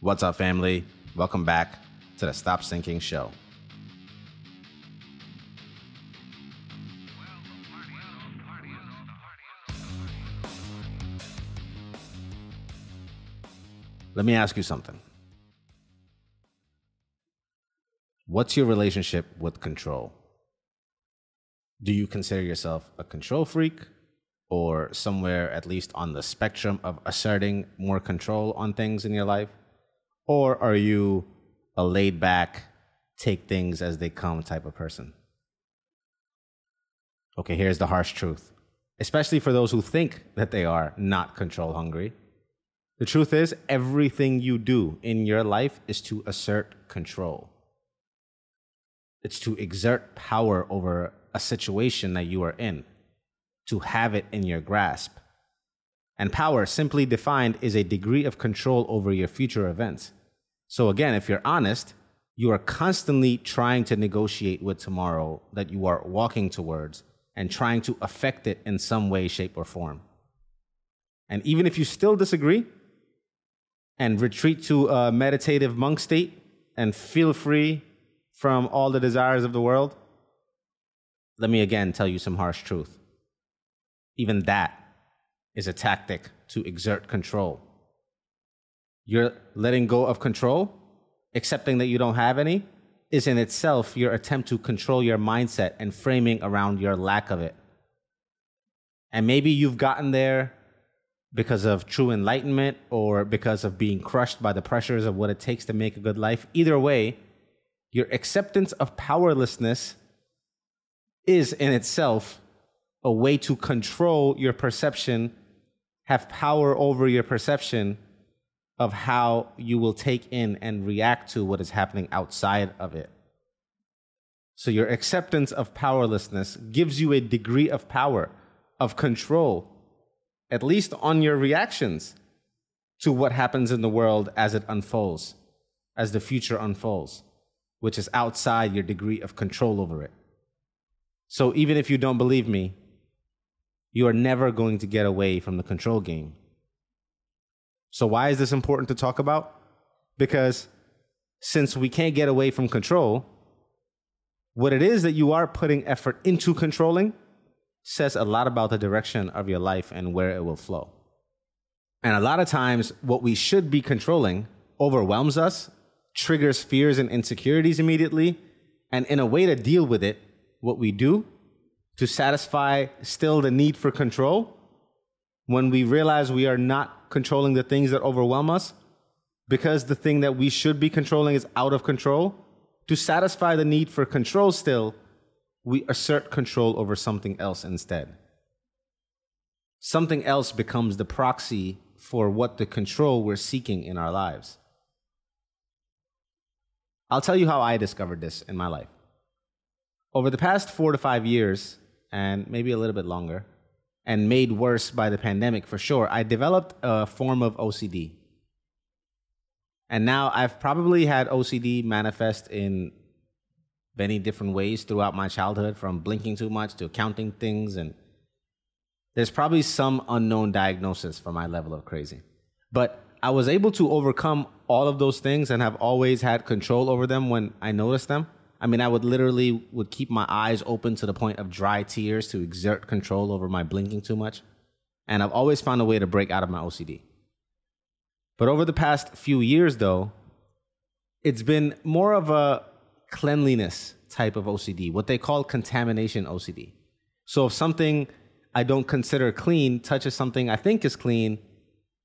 What's up, family? Welcome back to the Stop Sinking Show. Let me ask you something. What's your relationship with control? Do you consider yourself a control freak or somewhere at least on the spectrum of asserting more control on things in your life? Or are you a laid back, take things as they come type of person? Okay, here's the harsh truth, especially for those who think that they are not control hungry. The truth is, everything you do in your life is to assert control. It's to exert power over a situation that you are in, to have it in your grasp. And power, simply defined, is a degree of control over your future events. So, again, if you're honest, you are constantly trying to negotiate with tomorrow that you are walking towards and trying to affect it in some way, shape, or form. And even if you still disagree and retreat to a meditative monk state and feel free from all the desires of the world, let me again tell you some harsh truth. Even that is a tactic to exert control. You're letting go of control, accepting that you don't have any, is in itself your attempt to control your mindset and framing around your lack of it. And maybe you've gotten there because of true enlightenment or because of being crushed by the pressures of what it takes to make a good life. Either way, your acceptance of powerlessness is in itself a way to control your perception, have power over your perception of how you will take in and react to what is happening outside of it. So, your acceptance of powerlessness gives you a degree of power, of control, at least on your reactions to what happens in the world as it unfolds, as the future unfolds, which is outside your degree of control over it. So, even if you don't believe me, you are never going to get away from the control game so, why is this important to talk about? Because since we can't get away from control, what it is that you are putting effort into controlling says a lot about the direction of your life and where it will flow. And a lot of times, what we should be controlling overwhelms us, triggers fears and insecurities immediately. And in a way to deal with it, what we do to satisfy still the need for control, when we realize we are not controlling the things that overwhelm us because the thing that we should be controlling is out of control, to satisfy the need for control still, we assert control over something else instead. Something else becomes the proxy for what the control we're seeking in our lives. I'll tell you how I discovered this in my life. Over the past four to five years, and maybe a little bit longer, and made worse by the pandemic for sure, I developed a form of OCD. And now I've probably had OCD manifest in many different ways throughout my childhood, from blinking too much to counting things. And there's probably some unknown diagnosis for my level of crazy. But I was able to overcome all of those things and have always had control over them when I noticed them. I mean, I would literally would keep my eyes open to the point of dry tears to exert control over my blinking too much. And I've always found a way to break out of my OCD. But over the past few years, though, it's been more of a cleanliness type of OCD, what they call contamination OCD. So if something I don't consider clean touches something I think is clean,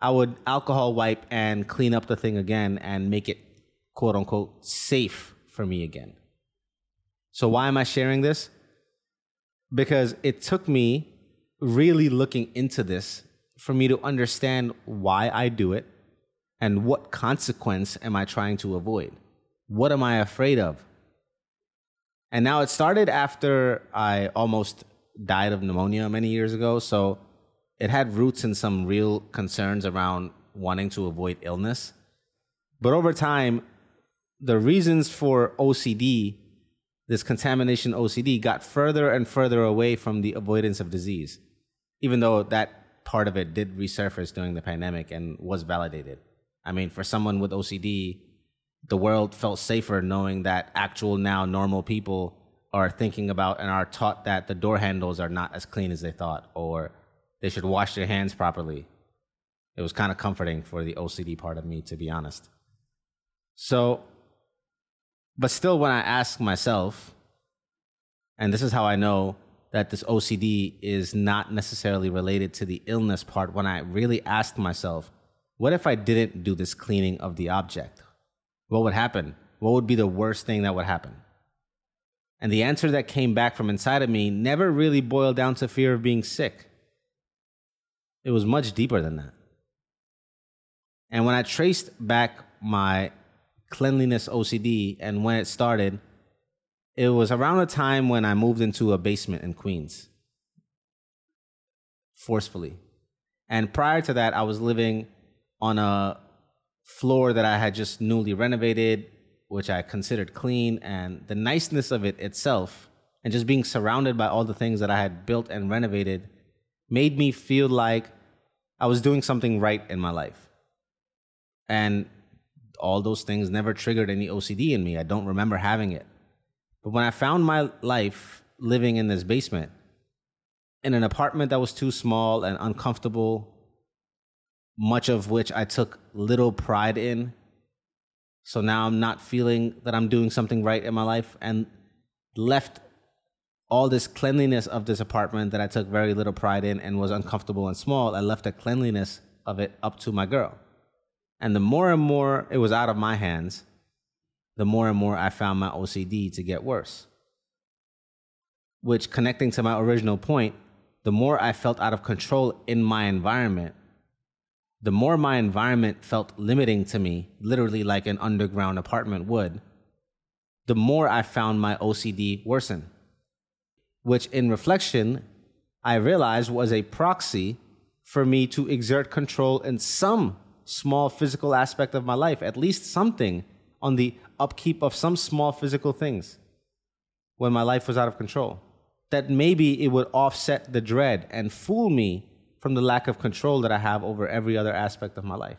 I would alcohol wipe and clean up the thing again and make it quote unquote safe for me again. So, why am I sharing this? Because it took me really looking into this for me to understand why I do it and what consequence am I trying to avoid? What am I afraid of? And now it started after I almost died of pneumonia many years ago. So it had roots in some real concerns around wanting to avoid illness. But over time, the reasons for OCD this contamination OCD got further and further away from the avoidance of disease, even though that part of it did resurface during the pandemic and was validated. I mean, for someone with OCD, the world felt safer knowing that actual now normal people are thinking about and are taught that the door handles are not as clean as they thought or they should wash their hands properly. It was kind of comforting for the OCD part of me, to be honest. So, but still, when I ask myself, and this is how I know that this OCD is not necessarily related to the illness part, when I really asked myself, what if I didn't do this cleaning of the object? What would happen? What would be the worst thing that would happen? And the answer that came back from inside of me never really boiled down to fear of being sick. It was much deeper than that. And when I traced back my cleanliness OCD and when it started, it was around the time when I moved into a basement in Queens forcefully. And prior to that, I was living on a floor that I had just newly renovated, which I considered clean. And the niceness of it itself, and just being surrounded by all the things that I had built and renovated, made me feel like I was doing something right in my life. And all those things never triggered any OCD in me. I don't remember having it. But when I found my life living in this basement, in an apartment that was too small and uncomfortable, much of which I took little pride in. So now I'm not feeling that I'm doing something right in my life and left all this cleanliness of this apartment that I took very little pride in and was uncomfortable and small. I left the cleanliness of it up to my girl. And the more and more it was out of my hands, the more and more I found my OCD to get worse. Which, connecting to my original point, the more I felt out of control in my environment, the more my environment felt limiting to me, literally like an underground apartment would, the more I found my OCD worsen. Which, in reflection, I realized was a proxy for me to exert control in some small physical aspect of my life, at least something on the upkeep of some small physical things when my life was out of control. That maybe it would offset the dread and fool me from the lack of control that I have over every other aspect of my life.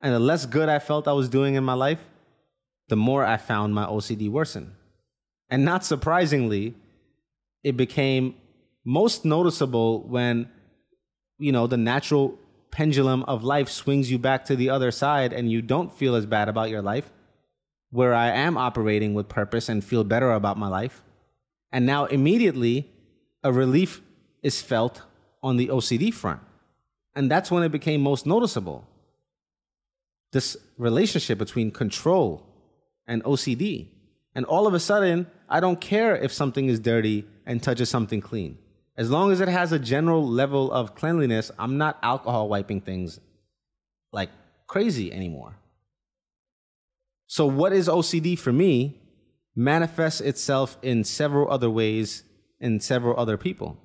And the less good I felt I was doing in my life, the more I found my OCD worsen. And not surprisingly, it became most noticeable when, you know, the natural pendulum of life swings you back to the other side and you don't feel as bad about your life, where I am operating with purpose and feel better about my life. And now immediately a relief is felt on the OCD front. And that's when it became most noticeable. This relationship between control and OCD. And all of a sudden, I don't care if something is dirty and touches something clean. As long as it has a general level of cleanliness, I'm not alcohol wiping things like crazy anymore. So, what is OCD for me manifests itself in several other ways in several other people.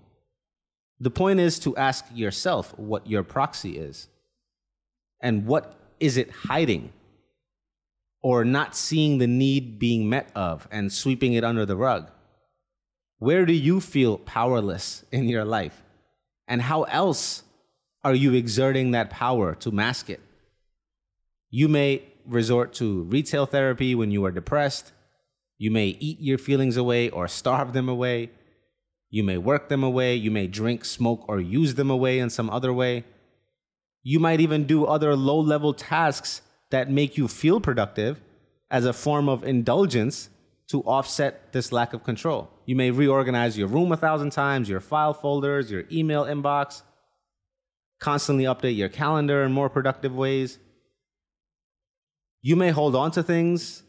The point is to ask yourself what your proxy is and what is it hiding or not seeing the need being met of and sweeping it under the rug. Where do you feel powerless in your life? And how else are you exerting that power to mask it? You may resort to retail therapy when you are depressed. You may eat your feelings away or starve them away. You may work them away. You may drink, smoke, or use them away in some other way. You might even do other low level tasks that make you feel productive as a form of indulgence to offset this lack of control. You may reorganize your room a thousand times, your file folders, your email inbox, constantly update your calendar in more productive ways. You may hold on to things,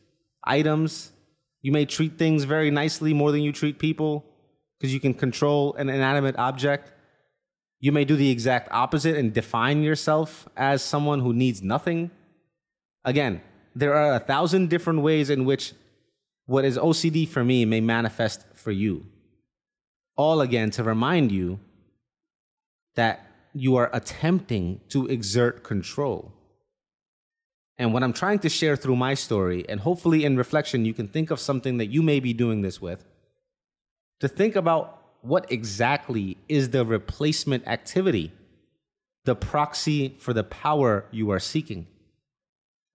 items. You may treat things very nicely more than you treat people because you can control an inanimate object. You may do the exact opposite and define yourself as someone who needs nothing. Again, there are a thousand different ways in which what is OCD for me may manifest for you. All again to remind you that you are attempting to exert control. And what I'm trying to share through my story, and hopefully in reflection, you can think of something that you may be doing this with to think about what exactly is the replacement activity, the proxy for the power you are seeking?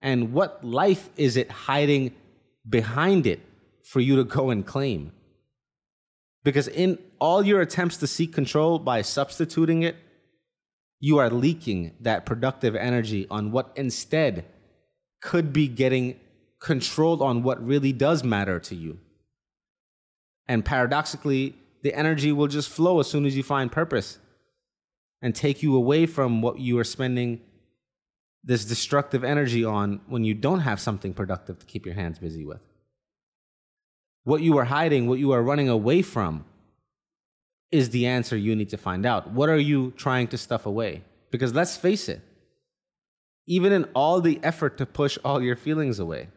And what life is it hiding behind it for you to go and claim? Because in all your attempts to seek control by substituting it, you are leaking that productive energy on what instead could be getting controlled on what really does matter to you. And paradoxically, the energy will just flow as soon as you find purpose and take you away from what you are spending this destructive energy on when you don't have something productive to keep your hands busy with. What you are hiding, what you are running away from, is the answer you need to find out. What are you trying to stuff away? Because let's face it, even in all the effort to push all your feelings away,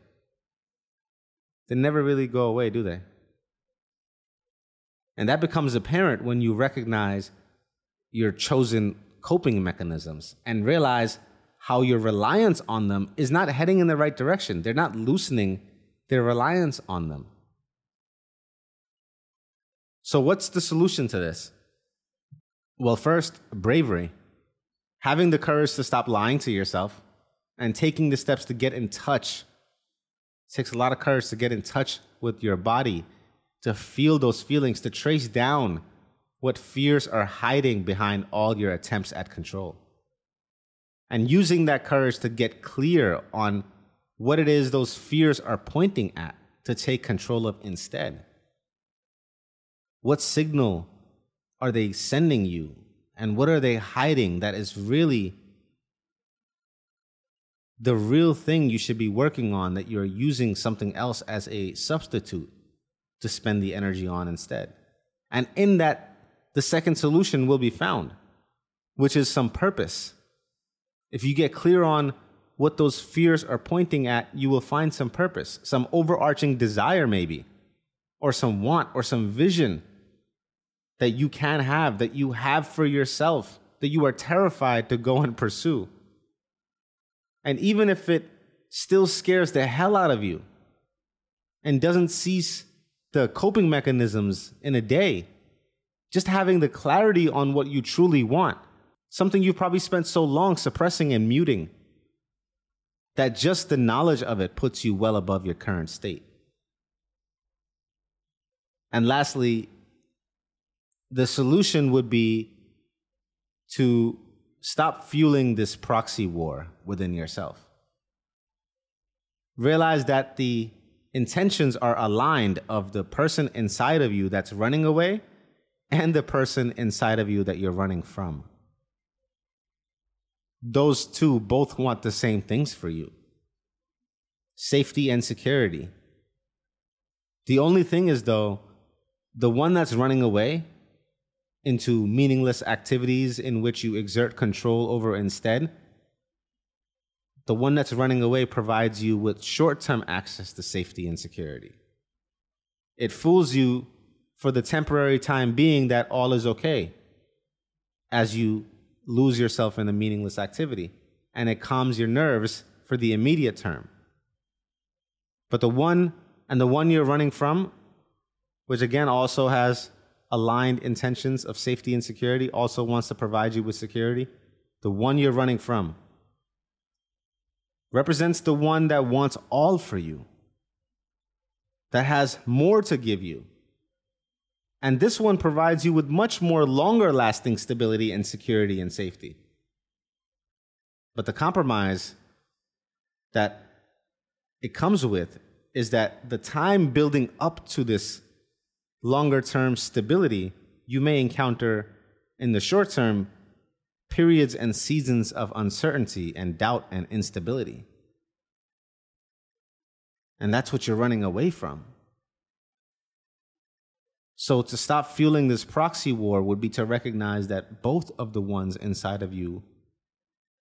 they never really go away, do they? And that becomes apparent when you recognize your chosen coping mechanisms and realize how your reliance on them is not heading in the right direction. They're not loosening their reliance on them. So, what's the solution to this? Well, first, bravery. Having the courage to stop lying to yourself and taking the steps to get in touch. It takes a lot of courage to get in touch with your body, to feel those feelings, to trace down what fears are hiding behind all your attempts at control. And using that courage to get clear on what it is those fears are pointing at to take control of instead. What signal are they sending you? And what are they hiding that is really the real thing you should be working on that you're using something else as a substitute to spend the energy on instead? And in that, the second solution will be found, which is some purpose. If you get clear on what those fears are pointing at, you will find some purpose, some overarching desire, maybe, or some want, or some vision that you can have, that you have for yourself, that you are terrified to go and pursue. And even if it still scares the hell out of you and doesn't cease the coping mechanisms in a day, just having the clarity on what you truly want, something you've probably spent so long suppressing and muting, that just the knowledge of it puts you well above your current state. And lastly, the solution would be to stop fueling this proxy war within yourself. Realize that the intentions are aligned of the person inside of you that's running away and the person inside of you that you're running from. Those two both want the same things for you safety and security. The only thing is, though, the one that's running away into meaningless activities in which you exert control over instead, the one that's running away provides you with short term access to safety and security. It fools you for the temporary time being that all is okay as you lose yourself in a meaningless activity, and it calms your nerves for the immediate term. But the one and the one you're running from, which again also has aligned intentions of safety and security also wants to provide you with security, the one you're running from represents the one that wants all for you, that has more to give you. And this one provides you with much more longer lasting stability and security and safety. But the compromise that it comes with is that the time building up to this longer term stability, you may encounter in the short term periods and seasons of uncertainty and doubt and instability. And that's what you're running away from. So, to stop fueling this proxy war would be to recognize that both of the ones inside of you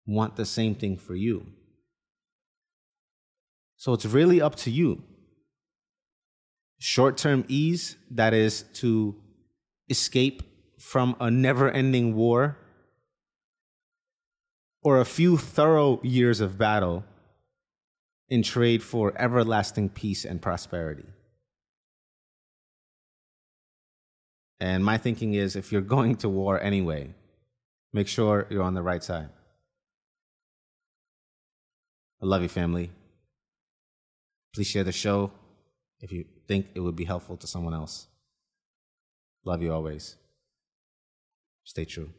want the same thing for you. So, it's really up to you short term ease, that is to escape from a never ending war, or a few thorough years of battle in trade for everlasting peace and prosperity. And my thinking is if you're going to war anyway, Make sure you're on the right side. I love you, family. Please share the show if you think it would be helpful to someone else. Love you always. Stay true.